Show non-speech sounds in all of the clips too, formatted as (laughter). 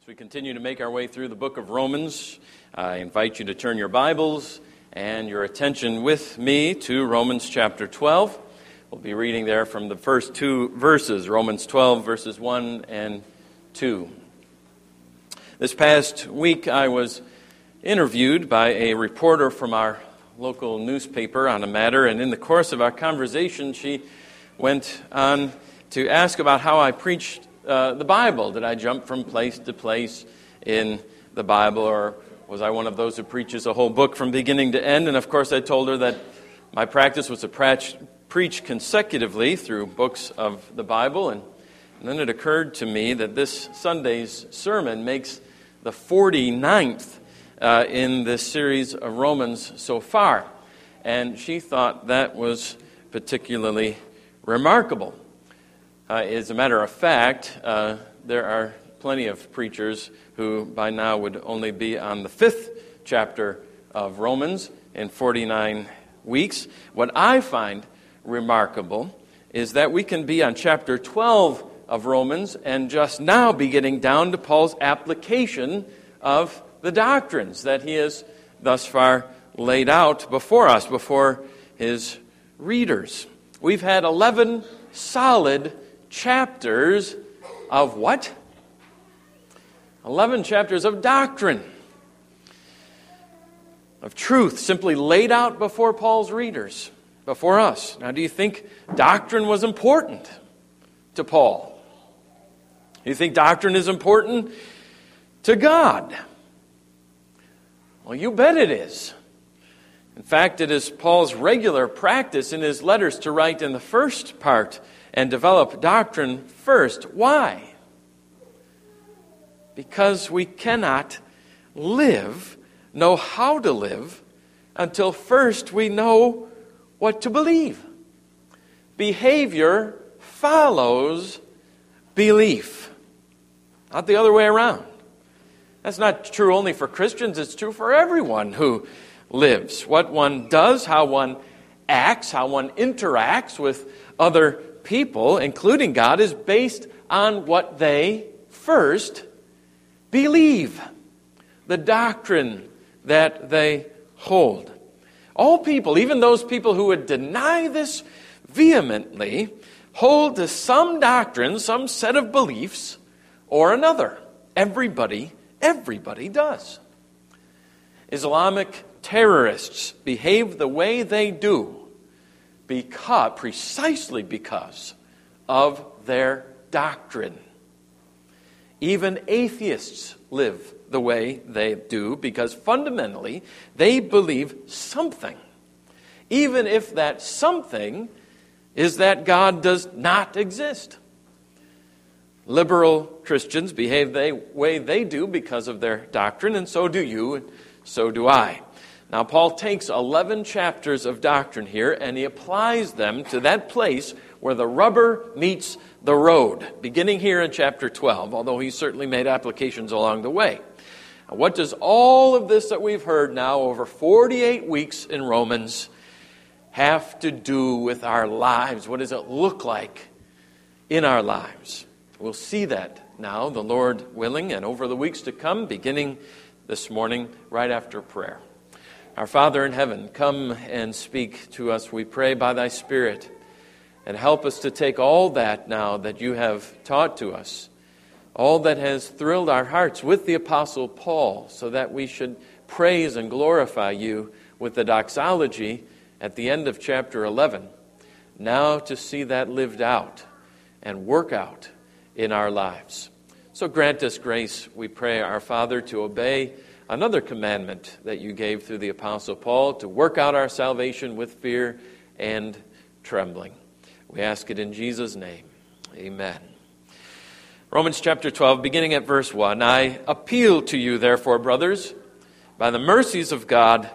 As we continue to make our way through the book of Romans, I invite you to turn your Bibles and your attention with me to Romans chapter 12. We'll be reading there from the first two verses, Romans 12, verses 1 and 2. This past week, I was interviewed by a reporter from our local newspaper on a matter, and in the course of our conversation, she went on to ask about how I preached uh, the Bible. Did I jump from place to place in the Bible, or was I one of those who preaches a whole book from beginning to end? And of course, I told her that my practice was to preach, preach consecutively through books of the Bible. And, and then it occurred to me that this Sunday's sermon makes the 49th uh, in this series of Romans so far. And she thought that was particularly remarkable. Uh, as a matter of fact, uh, there are plenty of preachers who by now would only be on the fifth chapter of Romans in 49 weeks. What I find remarkable is that we can be on chapter 12 of Romans and just now be getting down to Paul's application of the doctrines that he has thus far laid out before us, before his readers. We've had 11 solid chapters of what? 11 chapters of doctrine, of truth, simply laid out before Paul's readers, before us. Now, do you think doctrine was important to Paul? Do you think doctrine is important to God? Well, you bet it is. In fact, it is Paul's regular practice in his letters to write in the first part and develop doctrine first. Why? Because we cannot live, know how to live, until first we know what to believe. Behavior follows belief, not the other way around. That's not true only for Christians, it's true for everyone who lives. What one does, how one acts, how one interacts with other people, including God, is based on what they first believe, the doctrine that they hold. All people, even those people who would deny this vehemently, hold to some doctrine, some set of beliefs, or another. Everybody Everybody does. Islamic terrorists behave the way they do because, precisely because of their doctrine. Even atheists live the way they do because fundamentally they believe something, even if that something is that God does not exist. Liberal Christians behave the way they do because of their doctrine, and so do you, and so do I. Now, Paul takes 11 chapters of doctrine here and he applies them to that place where the rubber meets the road, beginning here in chapter 12, although he certainly made applications along the way. Now, what does all of this that we've heard now over 48 weeks in Romans have to do with our lives? What does it look like in our lives? We'll see that now, the Lord willing, and over the weeks to come, beginning this morning, right after prayer. Our Father in heaven, come and speak to us, we pray, by thy Spirit, and help us to take all that now that you have taught to us, all that has thrilled our hearts with the Apostle Paul, so that we should praise and glorify you with the doxology at the end of chapter 11. Now to see that lived out and work out in our lives. So grant us grace, we pray, our Father, to obey another commandment that you gave through the Apostle Paul to work out our salvation with fear and trembling. We ask it in Jesus' name. Amen. Romans chapter 12, beginning at verse 1. I appeal to you, therefore, brothers, by the mercies of God,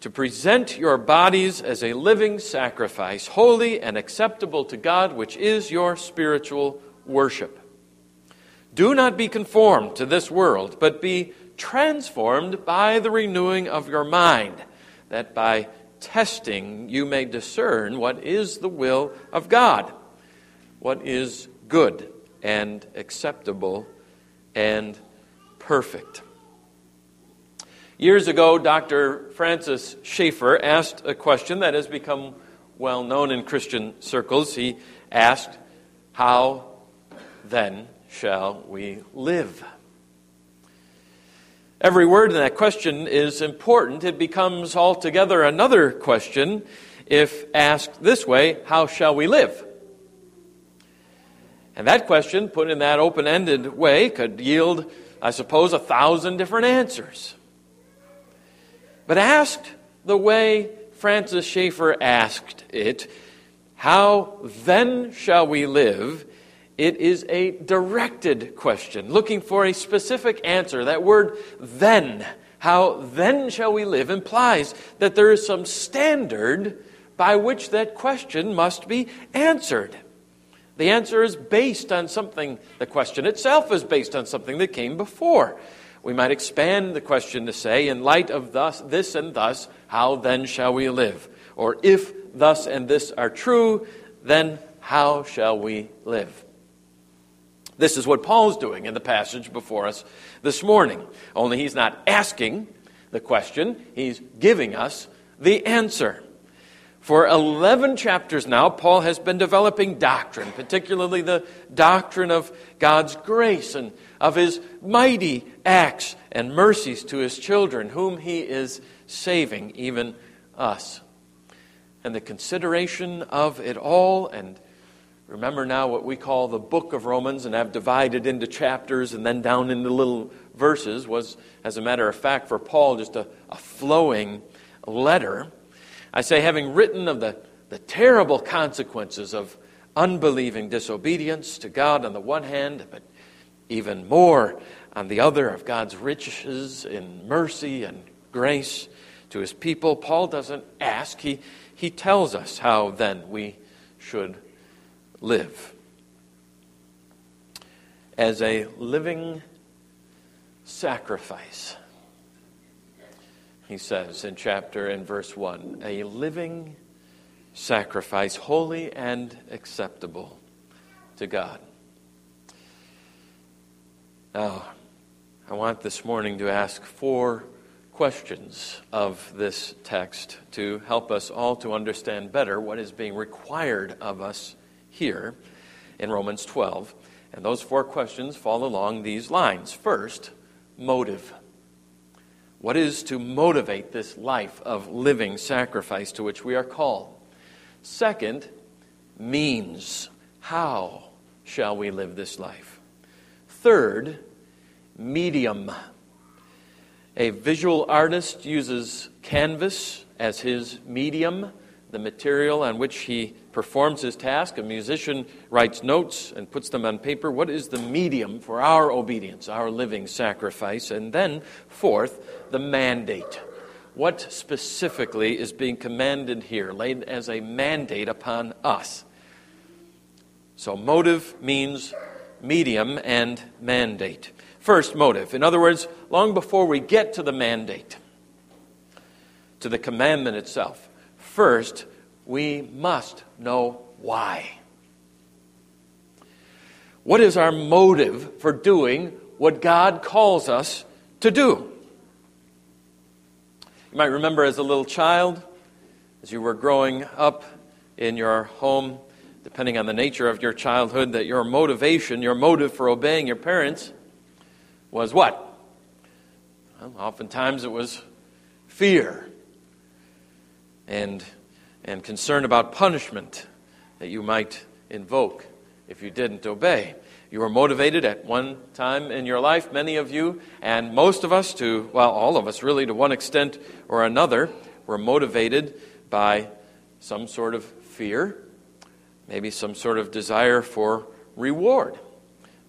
to present your bodies as a living sacrifice, holy and acceptable to God, which is your spiritual worship. Do not be conformed to this world, but be transformed by the renewing of your mind, that by testing you may discern what is the will of God, what is good and acceptable and perfect. Years ago, Dr. Francis Schaeffer asked a question that has become well known in Christian circles. He asked, How then shall we live? Every word in that question is important. It becomes altogether another question if asked this way How shall we live? And that question, put in that open ended way, could yield, I suppose, a thousand different answers. But asked the way Francis Schaeffer asked it, How then shall we live? It is a directed question, looking for a specific answer. That word then, how then shall we live, implies that there is some standard by which that question must be answered. The answer is based on something, the question itself is based on something that came before. We might expand the question to say, in light of thus, this and thus, how then shall we live? Or if thus and this are true, then how shall we live? This is what Paul's doing in the passage before us this morning. Only he's not asking the question, he's giving us the answer. For 11 chapters now, Paul has been developing doctrine, particularly the doctrine of God's grace and of his mighty acts and mercies to his children, whom he is saving, even us. And the consideration of it all, and remember now what we call the book of Romans and have divided into chapters and then down into little verses, was, as a matter of fact, for Paul just a, a flowing letter I say, having written of the, the terrible consequences of unbelieving disobedience to God on the one hand, but even more on the other of God's riches in mercy and grace to his people, Paul doesn't ask. He, he tells us how then we should live. As a living sacrifice he says in chapter and verse 1 a living sacrifice, holy and acceptable to God. Now, I want this morning to ask four questions of this text to help us all to understand better what is being required of us here in Romans 12. And those four questions fall along these lines. First, motive. What is to motivate this life of living sacrifice to which we are called? Second, means. How shall we live this life? Third, medium. A visual artist uses canvas as his medium, the material on which he performs his task. A musician writes notes and puts them on paper. What is the medium for our obedience, our living sacrifice? And then, fourth, the mandate. What specifically is being commanded here, laid as a mandate upon us? So, motive means medium and mandate. First, motive. In other words, long before we get to the mandate, to the commandment itself, first, we must know why. What is our motive for doing what God calls us to do? You might remember as a little child, as you were growing up in your home, depending on the nature of your childhood, that your motivation, your motive for obeying your parents was what? Well, oftentimes it was fear and and concern about punishment that you might invoke if you didn't obey. You were motivated at one time in your life, many of you, and most of us, to, well, all of us really, to one extent or another, were motivated by some sort of fear, maybe some sort of desire for reward.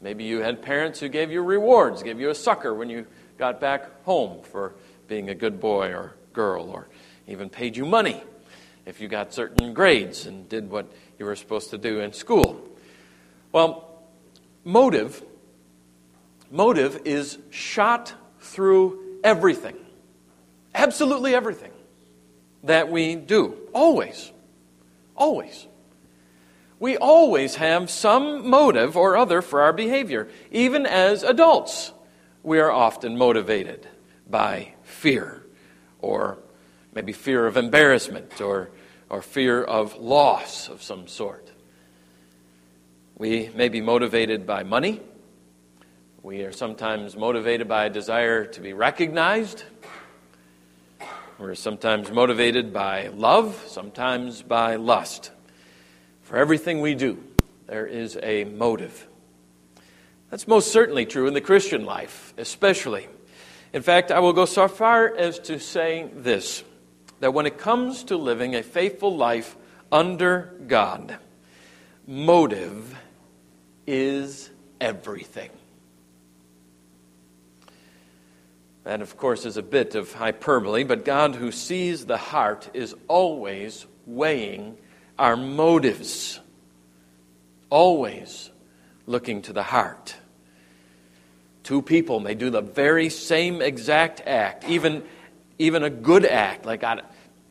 Maybe you had parents who gave you rewards, gave you a sucker when you got back home for being a good boy or girl, or even paid you money if you got certain grades and did what you were supposed to do in school. Well, motive motive is shot through everything. Absolutely everything that we do. Always. Always. We always have some motive or other for our behavior, even as adults. we are often motivated by fear, or maybe fear of embarrassment, or, or fear of loss of some sort. We may be motivated by money. We are sometimes motivated by a desire to be recognized. We're sometimes motivated by love, sometimes by lust. For everything we do, there is a motive. That's most certainly true in the Christian life, especially. In fact, I will go so far as to say this that when it comes to living a faithful life under God, motive is everything. That, of course, is a bit of hyperbole, but God, who sees the heart, is always weighing our motives, always looking to the heart. Two people may do the very same exact act, even, even a good act, like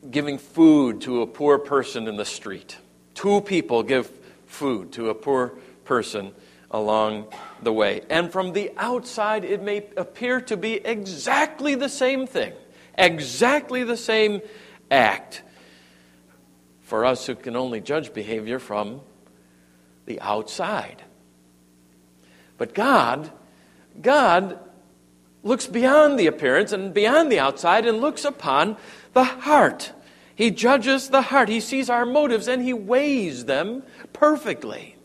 giving food to a poor person in the street. Two people give food to a poor person along the way. And from the outside, it may appear to be exactly the same thing, exactly the same act. For us who can only judge behavior from the outside. But God God looks beyond the appearance and beyond the outside and looks upon the heart. He judges the heart. He sees our motives and he weighs them perfectly.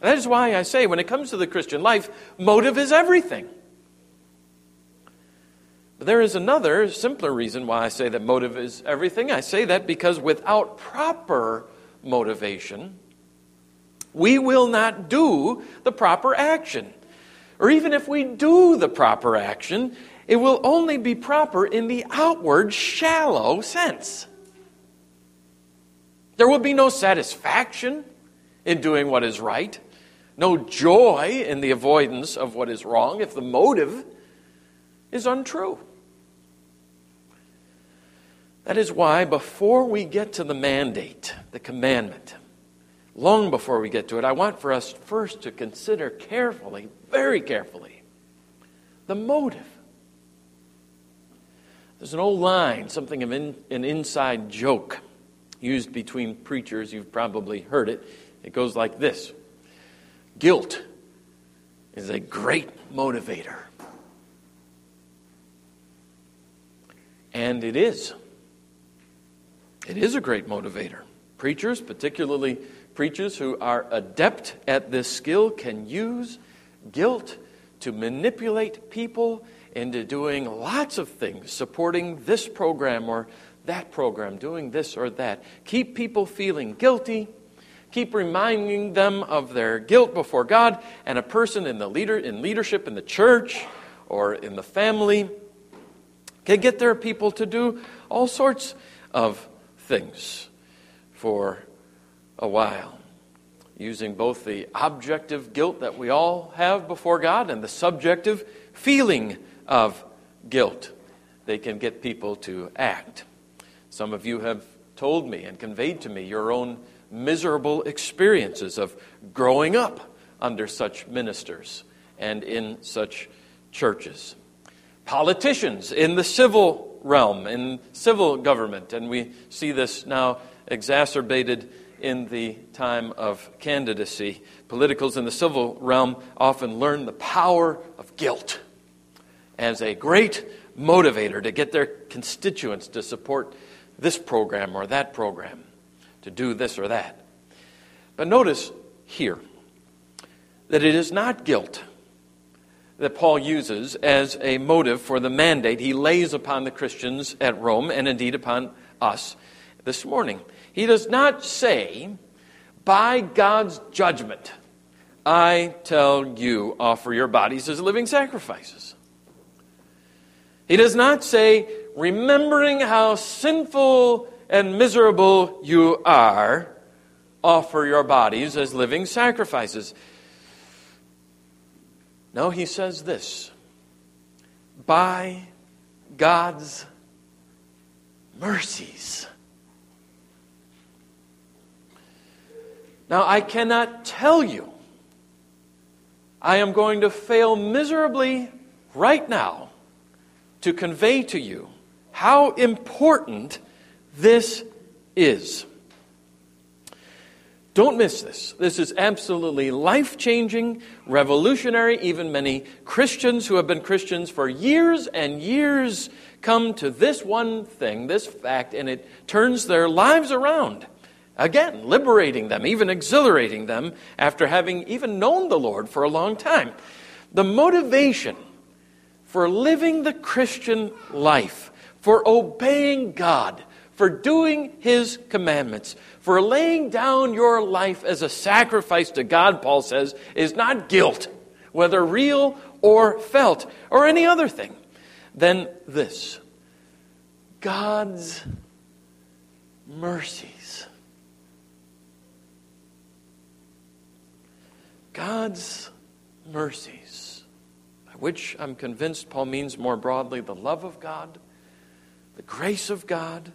That is why I say, when it comes to the Christian life, motive is everything. But there is another, simpler reason why I say that motive is everything. I say that because without proper motivation, we will not do the proper action or even if we do the proper action, it will only be proper in the outward, shallow sense. There will be no satisfaction in doing what is right, no joy in the avoidance of what is wrong if the motive is untrue. That is why, before we get to the mandate, the commandment, long before we get to it, I want for us first to consider carefully, very carefully, the motive. There's an old line, something of in, an inside joke used between preachers. You've probably heard it. It goes like this Guilt is a great motivator. And it is. It is a great motivator. Preachers, particularly Preachers who are adept at this skill can use guilt to manipulate people into doing lots of things, supporting this program or that program, doing this or that. Keep people feeling guilty. Keep reminding them of their guilt before God and a person in the leader in leadership in the church or in the family can get their people to do all sorts of things for a while, using both the objective guilt that we all have before God and the subjective feeling of guilt. They can get people to act. Some of you have told me and conveyed to me your own miserable experiences of growing up under such ministers and in such churches. Politicians in the civil realm, in civil government, and we see this now exacerbated in the time of candidacy. Politicals in the civil realm often learn the power of guilt as a great motivator to get their constituents to support this program or that program, to do this or that. But notice here that it is not guilt that Paul uses as a motive for the mandate he lays upon the Christians at Rome and indeed upon us this morning. He does not say, by God's judgment, I tell you, offer your bodies as living sacrifices. He does not say, remembering how sinful and miserable you are, offer your bodies as living sacrifices. No, he says this by God's mercies. Now, I cannot tell you. I am going to fail miserably right now to convey to you how important this is. Don't miss this. This is absolutely life changing, revolutionary. Even many Christians who have been Christians for years and years come to this one thing, this fact, and it turns their lives around. Again, liberating them, even exhilarating them after having even known the Lord for a long time. The motivation for living the Christian life, for obeying God, for doing His commandments, for laying down your life as a sacrifice to God, Paul says, is not guilt, whether real or felt, or any other thing, than this God's mercies. God's mercies, by which I'm convinced Paul means more broadly the love of God, the grace of God,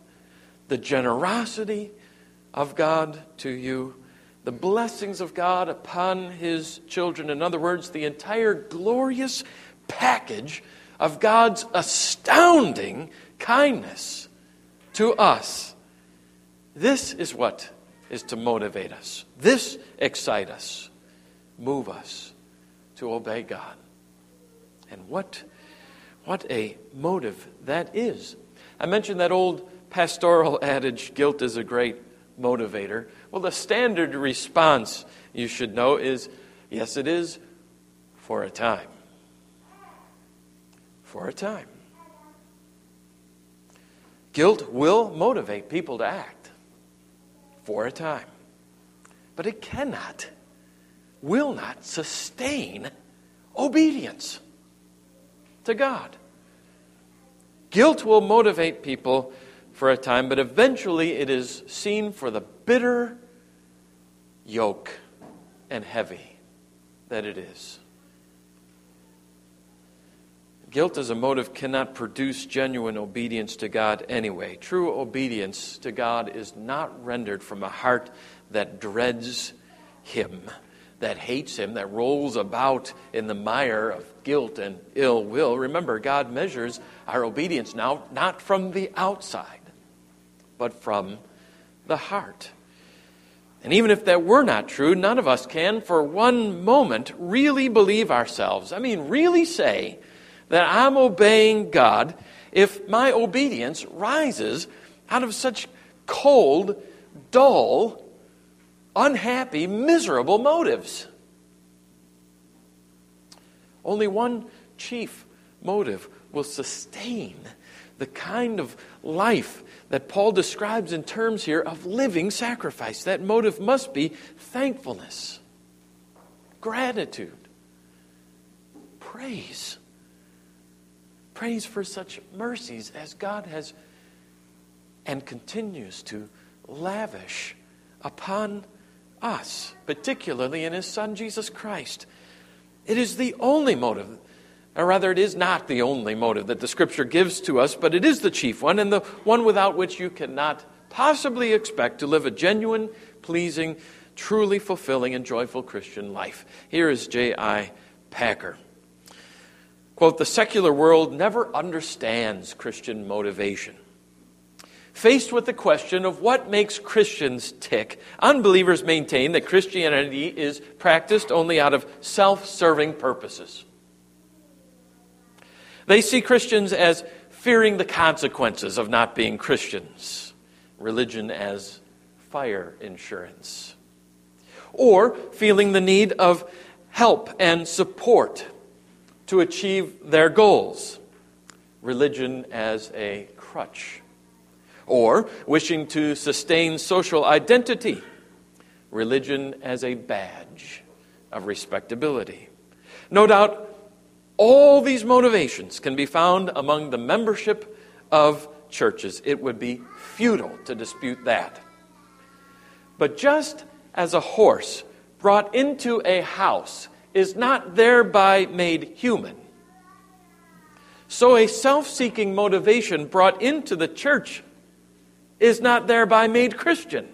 the generosity of God to you, the blessings of God upon his children. In other words, the entire glorious package of God's astounding kindness to us. This is what is to motivate us. This excite us, move us to obey God. And what, what a motive that is. I mentioned that old pastoral (laughs) adage guilt is a great motivator. Well, the standard response, you should know, is yes, it is for a time. For a time. Guilt will motivate people to act for a time, but it cannot, will not sustain obedience to God. Guilt will motivate people for a time, but eventually it is seen for the bitter yoke and heavy that it is. Guilt as a motive cannot produce genuine obedience to God anyway. True obedience to God is not rendered from a heart that dreads Him, that hates Him, that rolls about in the mire of guilt and ill will. Remember, God measures our obedience now not from the outside, but from the heart. And even if that were not true, none of us can for one moment really believe ourselves. I mean, really say, that I'm obeying God if my obedience rises out of such cold, dull, unhappy, miserable motives. Only one chief motive will sustain the kind of life that Paul describes in terms here of living sacrifice. That motive must be thankfulness, gratitude, praise praise for such mercies as God has and continues to lavish upon us, particularly in His Son Jesus Christ. It is the only motive, or rather, it is not the only motive that the Scripture gives to us, but it is the chief one, and the one without which you cannot possibly expect to live a genuine, pleasing, truly fulfilling, and joyful Christian life. Here is J.I. Packer. Quote, the secular world never understands Christian motivation. Faced with the question of what makes Christians tick, unbelievers maintain that Christianity is practiced only out of self serving purposes. They see Christians as fearing the consequences of not being Christians, religion as fire insurance, or feeling the need of help and support to achieve their goals. Religion as a crutch. Or wishing to sustain social identity. Religion as a badge of respectability. No doubt, all these motivations can be found among the membership of churches. It would be futile to dispute that. But just as a horse brought into a house is not thereby made human. So a self seeking motivation brought into the church is not thereby made Christian.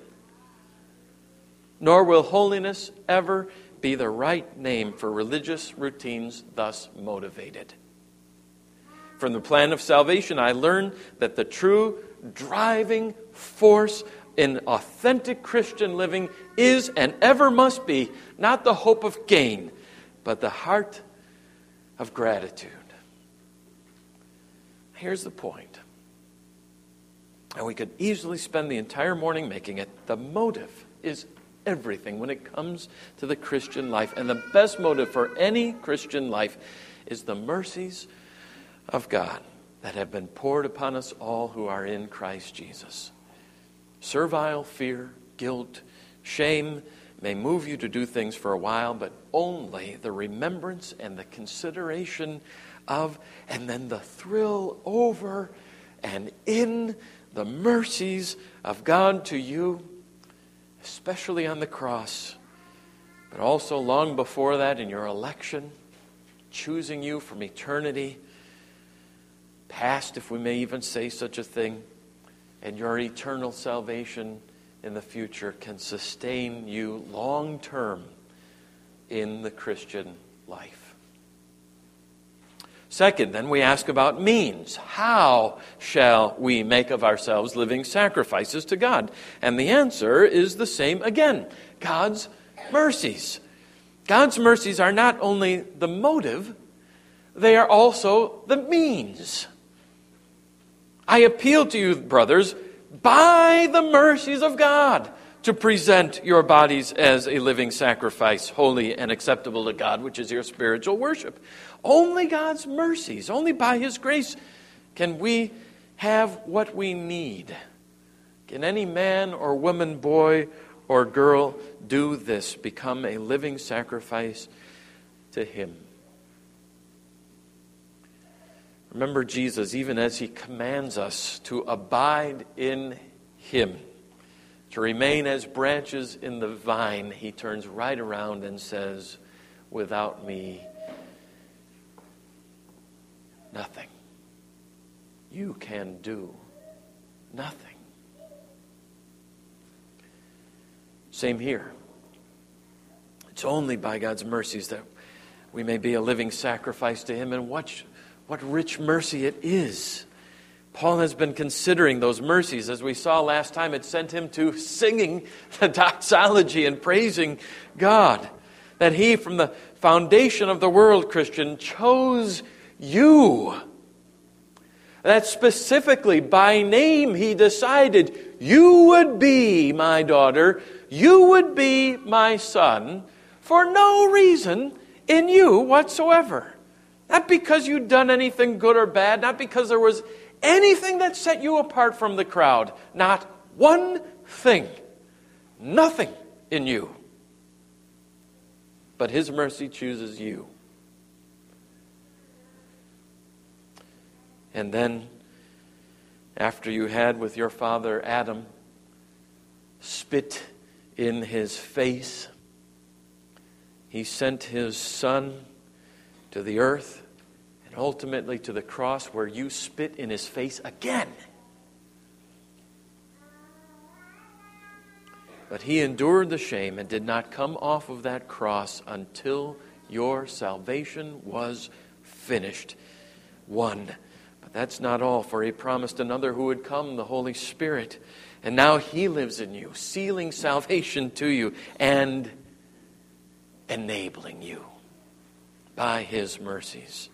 Nor will holiness ever be the right name for religious routines thus motivated. From the plan of salvation, I learned that the true driving force in authentic Christian living is and ever must be not the hope of gain, but the heart of gratitude. Here's the point. And we could easily spend the entire morning making it. The motive is everything when it comes to the Christian life. And the best motive for any Christian life is the mercies of God that have been poured upon us all who are in Christ Jesus. Servile fear, guilt, shame may move you to do things for a while, but only the remembrance and the consideration of, and then the thrill over and in the mercies of God to you, especially on the cross, but also long before that in your election, choosing you from eternity, past, if we may even say such a thing, and your eternal salvation in the future can sustain you long term in the Christian life. Second, then we ask about means. How shall we make of ourselves living sacrifices to God? And the answer is the same again God's mercies. God's mercies are not only the motive, they are also the means. I appeal to you, brothers, by the mercies of God to present your bodies as a living sacrifice, holy and acceptable to God, which is your spiritual worship. Only God's mercies, only by His grace can we have what we need. Can any man or woman, boy or girl do this? Become a living sacrifice to Him. Remember Jesus, even as He commands us to abide in Him to remain as branches in the vine, he turns right around and says, Without me, nothing. You can do nothing. Same here. It's only by God's mercies that we may be a living sacrifice to Him, and what, what rich mercy it is Paul has been considering those mercies. As we saw last time, it sent him to singing (laughs) the doxology and praising God. That he, from the foundation of the world, Christian, chose you. That specifically, by name, he decided, You would be my daughter, you would be my son, for no reason in you whatsoever. Not because you'd done anything good or bad, not because there was anything that set you apart from the crowd. Not one thing. Nothing in you. But His mercy chooses you. And then, after you had with your father Adam spit in his face, he sent his son to the earth and ultimately to the cross where you spit in his face again. But he endured the shame and did not come off of that cross until your salvation was finished. One. But that's not all, for he promised another who would come, the Holy Spirit. And now he lives in you, sealing salvation to you and enabling you by his mercies.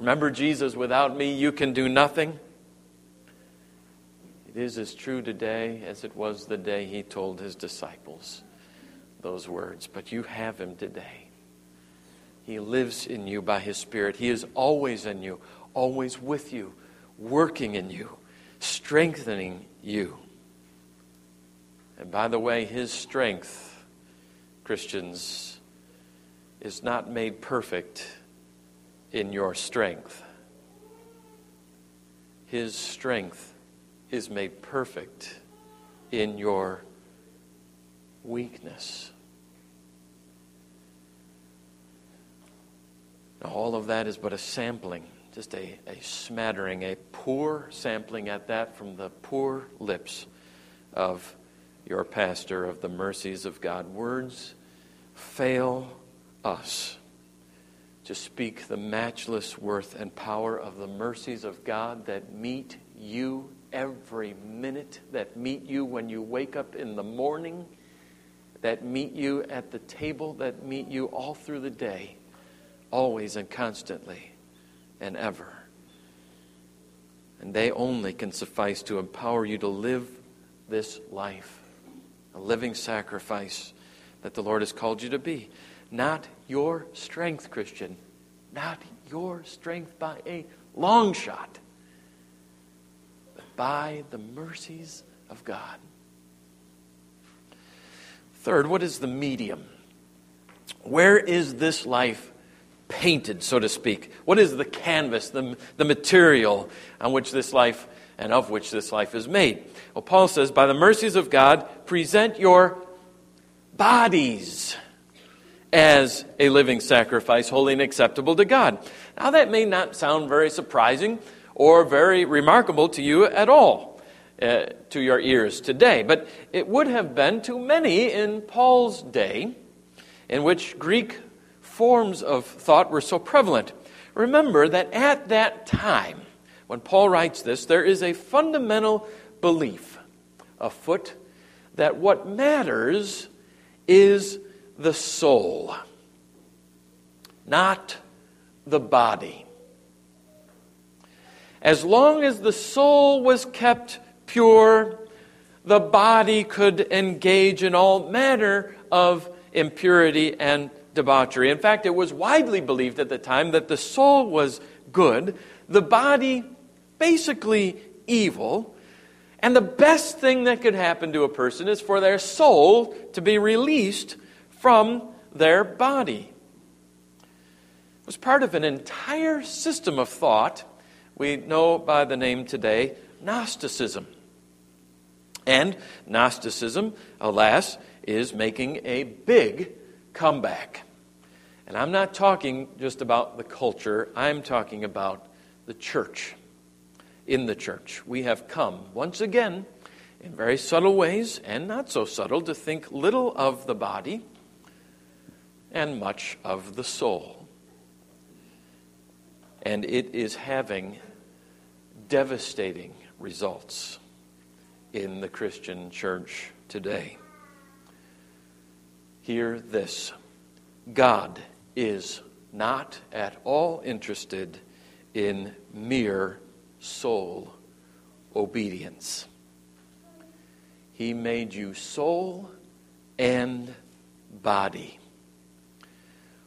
Remember Jesus, without me, you can do nothing. It is as true today as it was the day he told his disciples those words. But you have him today. He lives in you by his Spirit. He is always in you, always with you, working in you, strengthening you. And by the way, his strength, Christians, is not made perfect in your strength. His strength is made perfect in your weakness. Now, all of that is but a sampling, just a, a smattering, a poor sampling at that from the poor lips of your pastor of the mercies of God. Words fail us to speak the matchless worth and power of the mercies of God that meet you every minute, that meet you when you wake up in the morning, that meet you at the table, that meet you all through the day, always and constantly and ever. And they only can suffice to empower you to live this life, a living sacrifice that the Lord has called you to be. Not your strength, Christian. Not your strength by a long shot, but by the mercies of God. Third, what is the medium? Where is this life painted, so to speak? What is the canvas, the, the material on which this life and of which this life is made? Well, Paul says, by the mercies of God, present your bodies as a living sacrifice, holy and acceptable to God. Now, that may not sound very surprising or very remarkable to you at all, uh, to your ears today, but it would have been to many in Paul's day, in which Greek forms of thought were so prevalent. Remember that at that time, when Paul writes this, there is a fundamental belief afoot that what matters is the soul, not the body. As long as the soul was kept pure, the body could engage in all manner of impurity and debauchery. In fact, it was widely believed at the time that the soul was good, the body basically evil, and the best thing that could happen to a person is for their soul to be released from their body. It was part of an entire system of thought we know by the name today Gnosticism. And Gnosticism, alas, is making a big comeback. And I'm not talking just about the culture, I'm talking about the church. In the church, we have come once again in very subtle ways and not so subtle to think little of the body and much of the soul. And it is having devastating results in the Christian church today. Hear this God is not at all interested in mere soul obedience. He made you soul and body,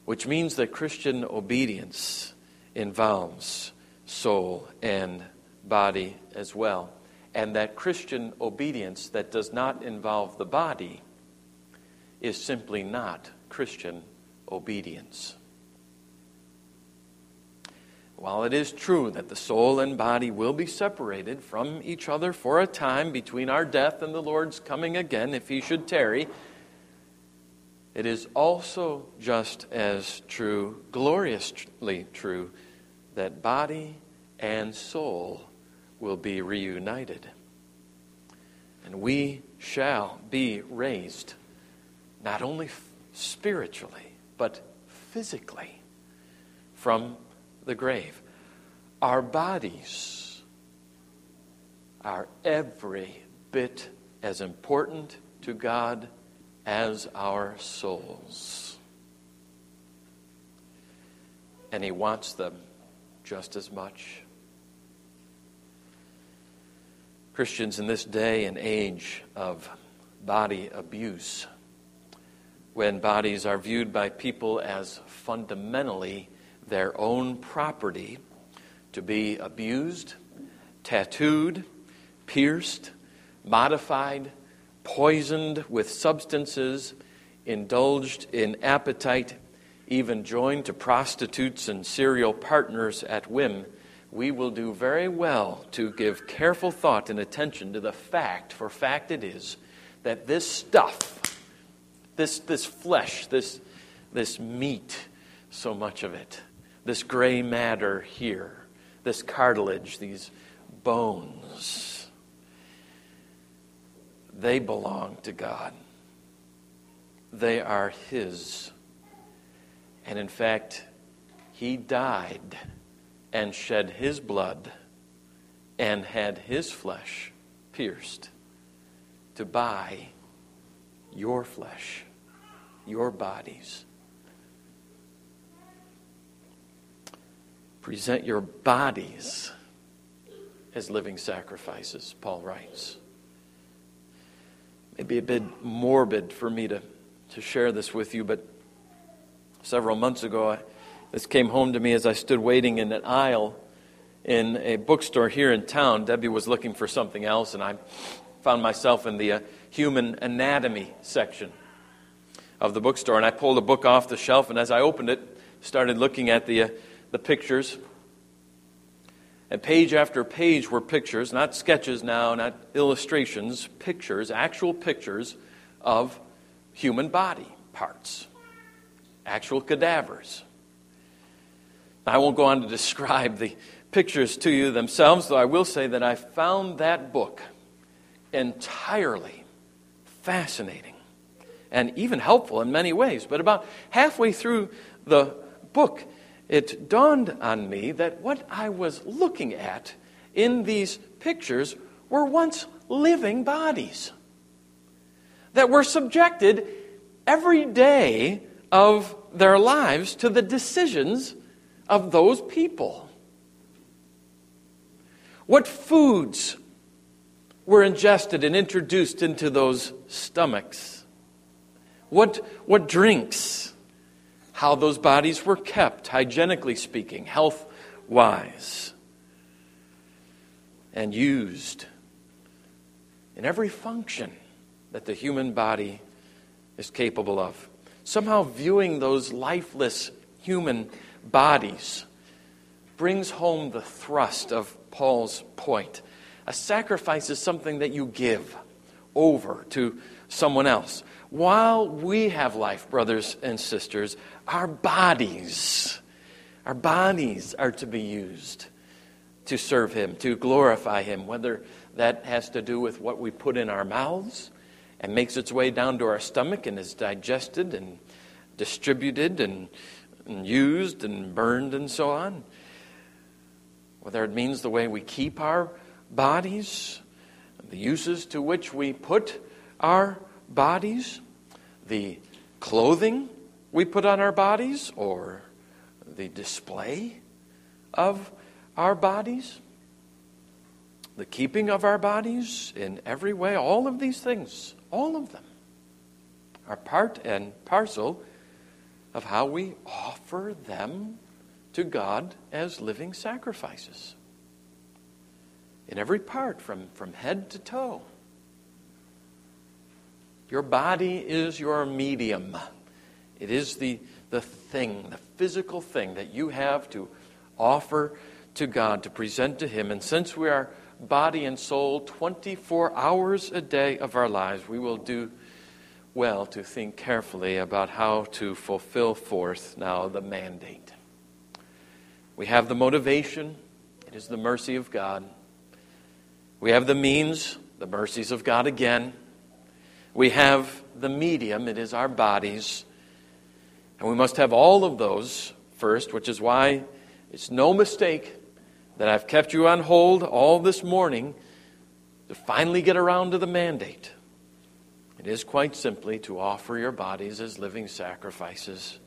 which means that Christian obedience involves soul and body as well. And that Christian obedience that does not involve the body is simply not Christian obedience. While it is true that the soul and body will be separated from each other for a time between our death and the Lord's coming again, if he should tarry, it is also just as true, gloriously true, that body and soul will be reunited. And we shall be raised, not only spiritually, but physically from the grave. Our bodies are every bit as important to God as our souls. And He wants them just as much. Christians in this day and age of body abuse when bodies are viewed by people as fundamentally their own property to be abused, tattooed, pierced, modified, poisoned with substances, indulged in appetite, even joined to prostitutes and serial partners at whim, we will do very well to give careful thought and attention to the fact, for fact it is, that this stuff this, this flesh, this, this meat, so much of it, this gray matter here, this cartilage, these bones, they belong to God. They are His. And in fact, He died and shed his blood and had his flesh pierced to buy your flesh, your bodies. Present your bodies as living sacrifices, Paul writes. Maybe a bit morbid for me to, to share this with you, but several months ago, I, this came home to me as I stood waiting in an aisle in a bookstore here in town. Debbie was looking for something else, and I found myself in the uh, human anatomy section of the bookstore. And I pulled a book off the shelf, and as I opened it, started looking at the, uh, the pictures. And page after page were pictures, not sketches now, not illustrations, pictures, actual pictures of human body parts, actual cadavers. I won't go on to (laughs) describe the pictures to you themselves, though I will say that I found that book entirely fascinating and even helpful in many ways. But about halfway through the book, it dawned on me that what I was looking at in these pictures were once living bodies that were subjected every day of their lives to the decisions of those people. What foods were ingested and introduced into those stomachs? What, what drinks? How those bodies were kept, hygienically speaking, health wise, and used in every function that the human body is capable of. Somehow, viewing those lifeless human bodies brings home the thrust of Paul's point. A sacrifice is something that you give over to someone else. While we have life, brothers and sisters, our bodies, our bodies are to be used to serve Him, to glorify Him, whether that has to do with what we put in our mouths and makes its way down to our stomach and is digested and distributed and, and used and burned and so on. Whether it means the way we keep our bodies, the uses to which we put our bodies, the clothing we put on our bodies, or the display of our bodies, the keeping of our bodies in every way, all of these things, all of them, are part and parcel of how we offer them to God as living sacrifices. In every part, from, from head to toe. Your body is your medium. It is the, the thing, the physical thing that you have to offer to God, to present to Him. And since we are body and soul 24 hours a day of our lives, we will do well to think carefully about how to fulfill forth now the mandate. We have the motivation, it is the mercy of God. We have the means, the mercies of God again. We have the medium, it is our bodies. And we must have all of those first, which is why it's no mistake that I've kept you on hold all this morning to finally get around to the mandate. It is quite simply to offer your bodies as living sacrifices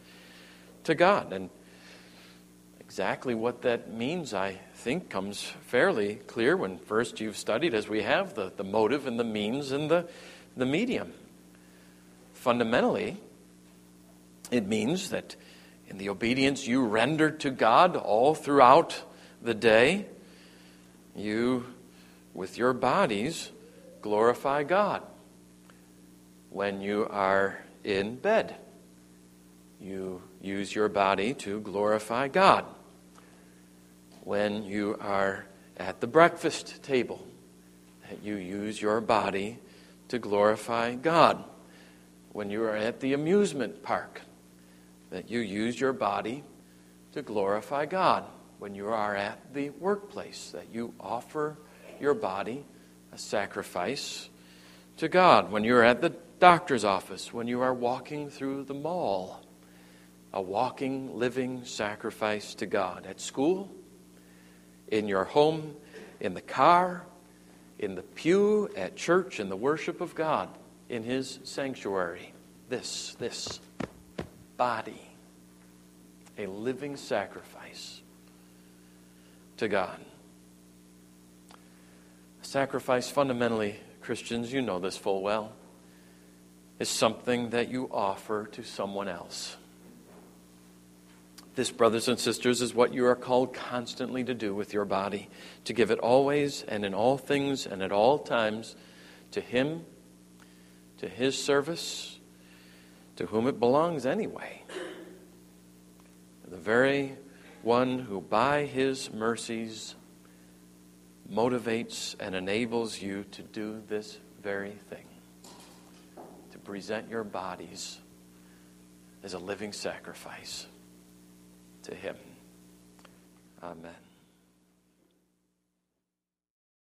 to God. And Exactly what that means, I think, comes fairly clear when first you've studied, as we have, the, the motive and the means and the, the medium. Fundamentally, it means that in the obedience you render to God all throughout the day, you, with your bodies, glorify God. When you are in bed, you use your body to glorify God when you are at the breakfast table, you use your body to glorify God. When you are at the amusement park, that you use your body to glorify God. When you are at the workplace, that you offer your body a sacrifice to God. When you're at the doctor's office, when you are walking through the mall, a walking, living sacrifice to God at school, in your home, in the car, in the pew, at church, in the worship of God, in His sanctuary. This, this body, a living sacrifice to God. Sacrifice, fundamentally, Christians, you know this full well, is something that you offer to someone else. This, brothers and sisters, is what you are called constantly to do with your body to give it always and in all things and at all times to Him, to His service, to whom it belongs anyway. The very one who, by His mercies, motivates and enables you to do this very thing to present your bodies as a living sacrifice to Him. Amen.